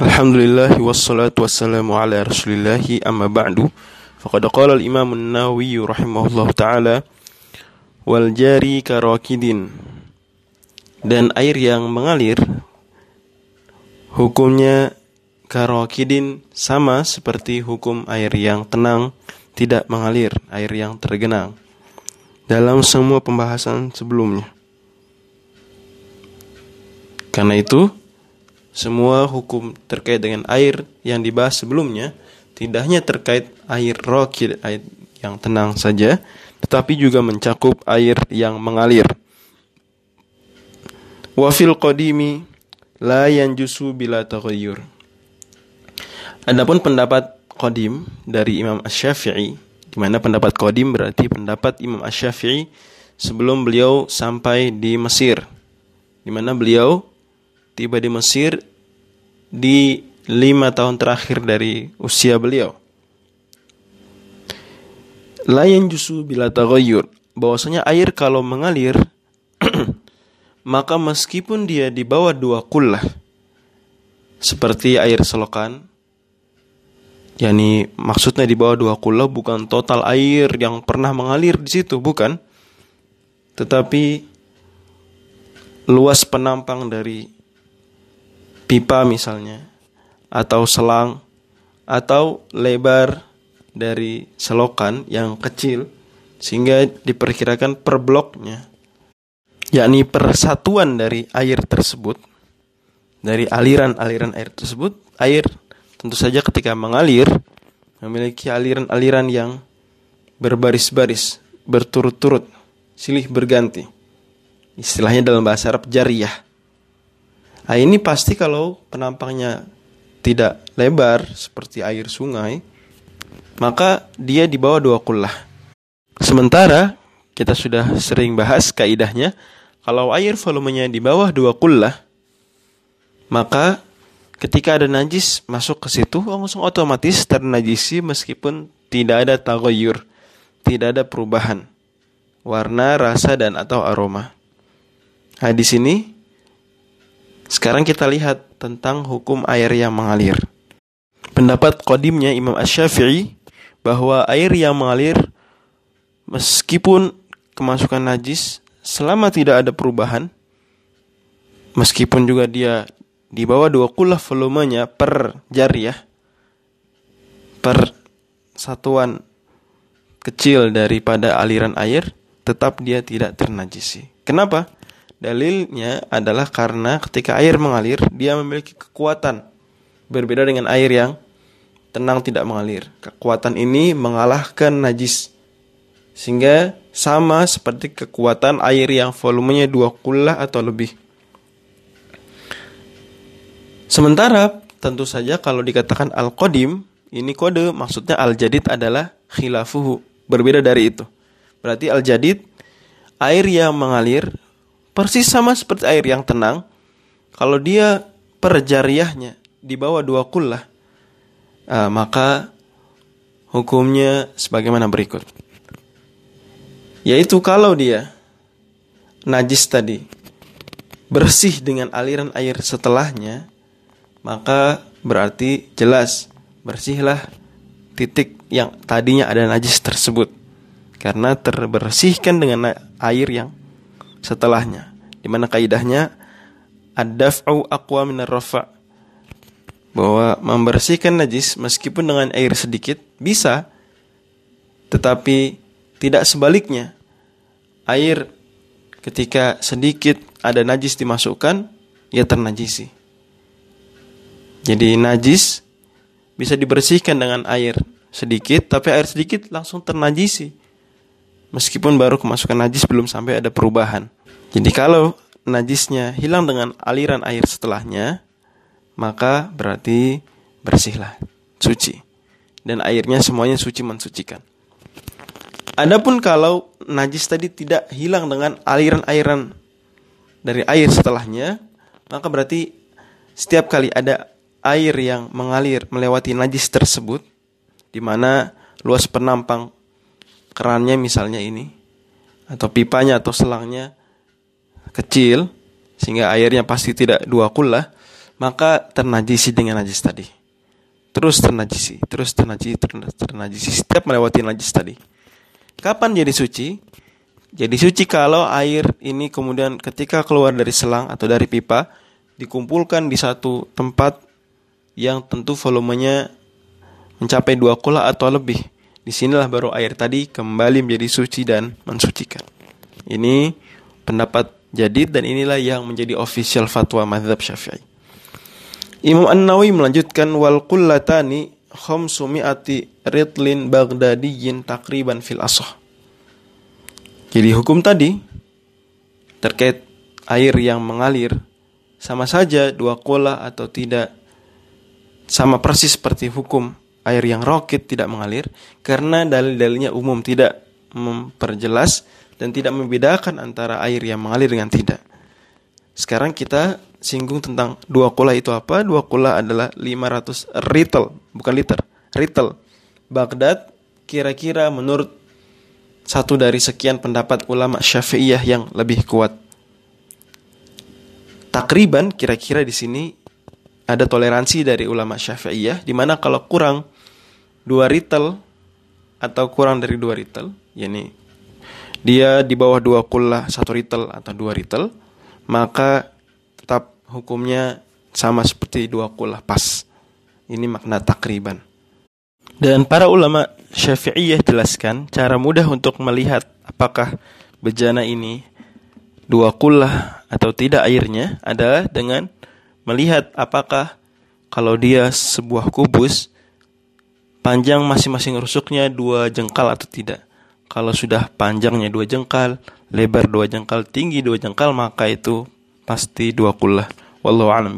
Alhamdulillah wassalatu wassalamu ala rasulillahi amma ba'du. Faqad qala al-imam an-nawawi rahimahullah ta'ala Wal jari karakidin Dan air yang mengalir Hukumnya karakidin sama seperti hukum air yang tenang Tidak mengalir, air yang tergenang. Dalam semua pembahasan sebelumnya. Karena itu semua hukum terkait dengan air yang dibahas sebelumnya tidak hanya terkait air rokid, air yang tenang saja, tetapi juga mencakup air yang mengalir. Wafil qadimi la yanjusu bila taghayyur. Adapun pendapat qadim dari Imam Asy-Syafi'i, di mana pendapat qadim berarti pendapat Imam Asy-Syafi'i sebelum beliau sampai di Mesir, di mana beliau tiba di Mesir di lima tahun terakhir dari usia beliau. Layan jusu bila tagoyur, bahwasanya air kalau mengalir, maka meskipun dia di bawah dua kullah, seperti air selokan, yakni maksudnya di bawah dua kullah bukan total air yang pernah mengalir di situ, bukan, tetapi luas penampang dari pipa misalnya atau selang atau lebar dari selokan yang kecil sehingga diperkirakan per bloknya yakni persatuan dari air tersebut dari aliran-aliran air tersebut air tentu saja ketika mengalir memiliki aliran-aliran yang berbaris-baris berturut-turut silih berganti. Istilahnya dalam bahasa Arab jariyah Nah ini pasti kalau penampangnya tidak lebar seperti air sungai, maka dia di bawah dua kullah. Sementara kita sudah sering bahas kaidahnya, kalau air volumenya di bawah dua kullah, maka ketika ada najis masuk ke situ langsung otomatis ternajisi meskipun tidak ada tagoyur, tidak ada perubahan warna, rasa dan atau aroma. Nah di sini sekarang kita lihat tentang hukum air yang mengalir. Pendapat kodimnya Imam Ash-Syafi'i bahwa air yang mengalir meskipun kemasukan najis selama tidak ada perubahan meskipun juga dia di bawah dua kulah volumenya per jari ya per satuan kecil daripada aliran air tetap dia tidak ternajisi. Kenapa? Dalilnya adalah karena ketika air mengalir, dia memiliki kekuatan berbeda dengan air yang tenang tidak mengalir. Kekuatan ini mengalahkan najis. Sehingga sama seperti kekuatan air yang volumenya dua kullah atau lebih. Sementara tentu saja kalau dikatakan al-qadim, ini kode maksudnya al-jadid adalah khilafuhu, berbeda dari itu. Berarti al-jadid air yang mengalir Persis sama seperti air yang tenang, kalau dia perjariahnya di bawah dua kullah, uh, maka hukumnya sebagaimana berikut. Yaitu kalau dia najis tadi bersih dengan aliran air setelahnya, maka berarti jelas bersihlah titik yang tadinya ada najis tersebut karena terbersihkan dengan air yang setelahnya. Di mana kaidahnya ad-daf'u aqwa minar rafa' bahwa membersihkan najis meskipun dengan air sedikit bisa tetapi tidak sebaliknya. Air ketika sedikit ada najis dimasukkan ya ternajisi. Jadi najis bisa dibersihkan dengan air sedikit tapi air sedikit langsung ternajisi meskipun baru kemasukan najis belum sampai ada perubahan. Jadi kalau najisnya hilang dengan aliran air setelahnya, maka berarti bersihlah, suci. Dan airnya semuanya suci mensucikan. Adapun kalau najis tadi tidak hilang dengan aliran-airan dari air setelahnya, maka berarti setiap kali ada air yang mengalir melewati najis tersebut, di mana luas penampang kerannya misalnya ini atau pipanya atau selangnya kecil sehingga airnya pasti tidak dua kullah maka ternajisi dengan najis tadi. Terus ternajisi, terus ternajisi, ternajisi setiap melewati najis tadi. Kapan jadi suci? Jadi suci kalau air ini kemudian ketika keluar dari selang atau dari pipa dikumpulkan di satu tempat yang tentu volumenya mencapai dua kula atau lebih. Di sinilah baru air tadi kembali menjadi suci dan mensucikan. Ini pendapat jadid dan inilah yang menjadi official fatwa madhab syafi'i. Imam An-Nawawi melanjutkan wal qullatani khamsumi'ati ritlin baghdadiyin takriban fil asah. Jadi hukum tadi terkait air yang mengalir sama saja dua kola atau tidak sama persis seperti hukum air yang rokit tidak mengalir karena dalil-dalilnya umum tidak memperjelas dan tidak membedakan antara air yang mengalir dengan tidak. Sekarang kita singgung tentang dua kula itu apa? Dua kula adalah 500 ritel, bukan liter, ritel. Baghdad kira-kira menurut satu dari sekian pendapat ulama Syafi'iyah yang lebih kuat. Takriban kira-kira di sini ada toleransi dari ulama Syafi'iyah di mana kalau kurang dua ritel atau kurang dari dua ritel, yakni dia di bawah dua kula satu ritel atau dua ritel, maka tetap hukumnya sama seperti dua kulah pas. Ini makna takriban. Dan para ulama Syafi'iyah jelaskan cara mudah untuk melihat apakah bejana ini dua kulah atau tidak airnya adalah dengan melihat apakah kalau dia sebuah kubus panjang masing-masing rusuknya dua jengkal atau tidak. Kalau sudah panjangnya dua jengkal, lebar dua jengkal, tinggi dua jengkal, maka itu pasti dua kulah. Wallahu a'lam.